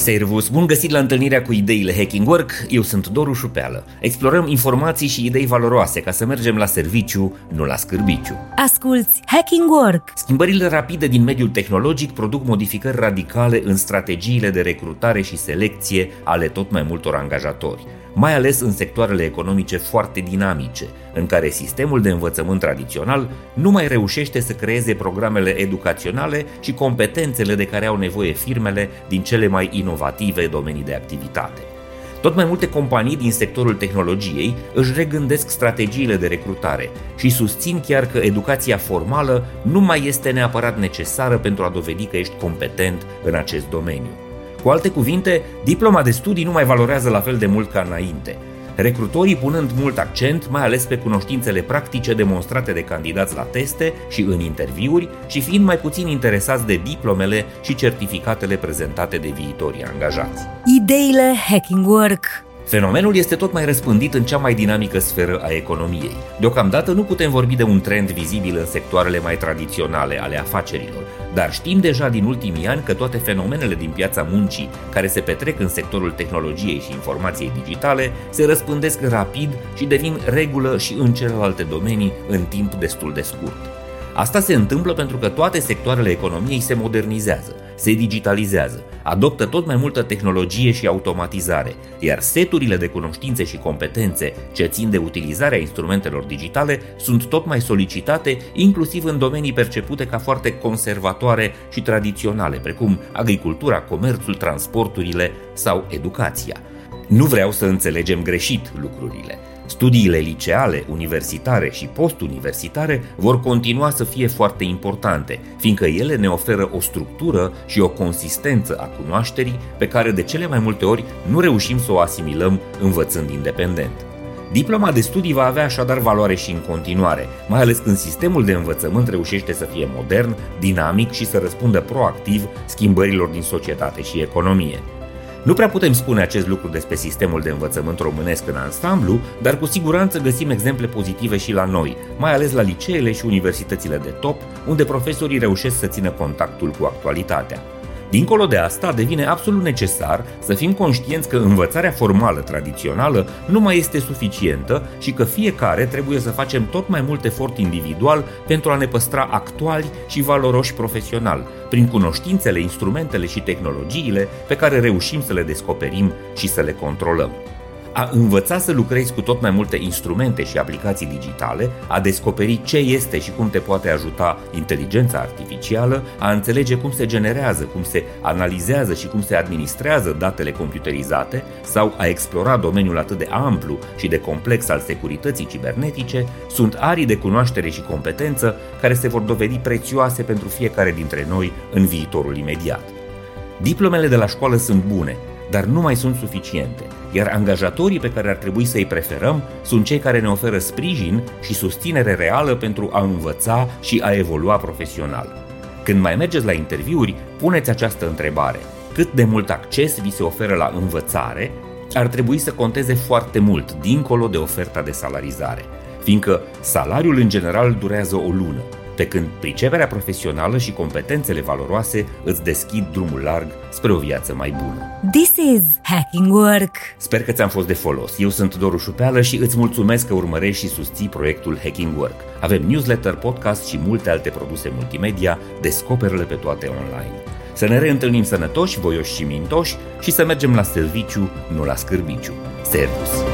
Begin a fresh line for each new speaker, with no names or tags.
Servus, bun găsit la întâlnirea cu ideile Hacking Work, eu sunt Doru Șupeală. Explorăm informații și idei valoroase ca să mergem la serviciu, nu la scârbiciu.
Asculți Hacking Work!
Schimbările rapide din mediul tehnologic produc modificări radicale în strategiile de recrutare și selecție ale tot mai multor angajatori mai ales în sectoarele economice foarte dinamice, în care sistemul de învățământ tradițional nu mai reușește să creeze programele educaționale și competențele de care au nevoie firmele din cele mai inovative domenii de activitate. Tot mai multe companii din sectorul tehnologiei își regândesc strategiile de recrutare și susțin chiar că educația formală nu mai este neapărat necesară pentru a dovedi că ești competent în acest domeniu. Cu alte cuvinte, diploma de studii nu mai valorează la fel de mult ca înainte, recrutorii punând mult accent mai ales pe cunoștințele practice demonstrate de candidați la teste și în interviuri și fiind mai puțin interesați de diplomele și certificatele prezentate de viitorii angajați.
Ideile Hacking Work
Fenomenul este tot mai răspândit în cea mai dinamică sferă a economiei. Deocamdată nu putem vorbi de un trend vizibil în sectoarele mai tradiționale ale afacerilor, dar știm deja din ultimii ani că toate fenomenele din piața muncii care se petrec în sectorul tehnologiei și informației digitale se răspândesc rapid și devin regulă și în celelalte domenii în timp destul de scurt. Asta se întâmplă pentru că toate sectoarele economiei se modernizează, se digitalizează, adoptă tot mai multă tehnologie și automatizare, iar seturile de cunoștințe și competențe ce țin de utilizarea instrumentelor digitale sunt tot mai solicitate, inclusiv în domenii percepute ca foarte conservatoare și tradiționale, precum agricultura, comerțul, transporturile sau educația. Nu vreau să înțelegem greșit lucrurile. Studiile liceale, universitare și postuniversitare vor continua să fie foarte importante, fiindcă ele ne oferă o structură și o consistență a cunoașterii pe care de cele mai multe ori nu reușim să o asimilăm învățând independent. Diploma de studii va avea așadar valoare și în continuare, mai ales când sistemul de învățământ reușește să fie modern, dinamic și să răspundă proactiv schimbărilor din societate și economie. Nu prea putem spune acest lucru despre sistemul de învățământ românesc în ansamblu, dar cu siguranță găsim exemple pozitive și la noi, mai ales la liceele și universitățile de top, unde profesorii reușesc să țină contactul cu actualitatea. Dincolo de asta, devine absolut necesar să fim conștienți că învățarea formală tradițională nu mai este suficientă și că fiecare trebuie să facem tot mai mult efort individual pentru a ne păstra actuali și valoroși profesional, prin cunoștințele, instrumentele și tehnologiile pe care reușim să le descoperim și să le controlăm. A învăța să lucrezi cu tot mai multe instrumente și aplicații digitale, a descoperi ce este și cum te poate ajuta inteligența artificială, a înțelege cum se generează, cum se analizează și cum se administrează datele computerizate sau a explora domeniul atât de amplu și de complex al securității cibernetice, sunt arii de cunoaștere și competență care se vor dovedi prețioase pentru fiecare dintre noi în viitorul imediat. Diplomele de la școală sunt bune, dar nu mai sunt suficiente – iar angajatorii pe care ar trebui să-i preferăm sunt cei care ne oferă sprijin și susținere reală pentru a învăța și a evolua profesional. Când mai mergeți la interviuri, puneți această întrebare. Cât de mult acces vi se oferă la învățare ar trebui să conteze foarte mult, dincolo de oferta de salarizare, fiindcă salariul în general durează o lună, pe când priceperea profesională și competențele valoroase îți deschid drumul larg spre o viață mai bună.
This is Hacking Work!
Sper că ți-am fost de folos. Eu sunt Doru Șupeală și îți mulțumesc că urmărești și susții proiectul Hacking Work. Avem newsletter, podcast și multe alte produse multimedia, descoperă-le pe toate online. Să ne reîntâlnim sănătoși, voioși și mintoși și să mergem la serviciu, nu la scârbiciu. Servus!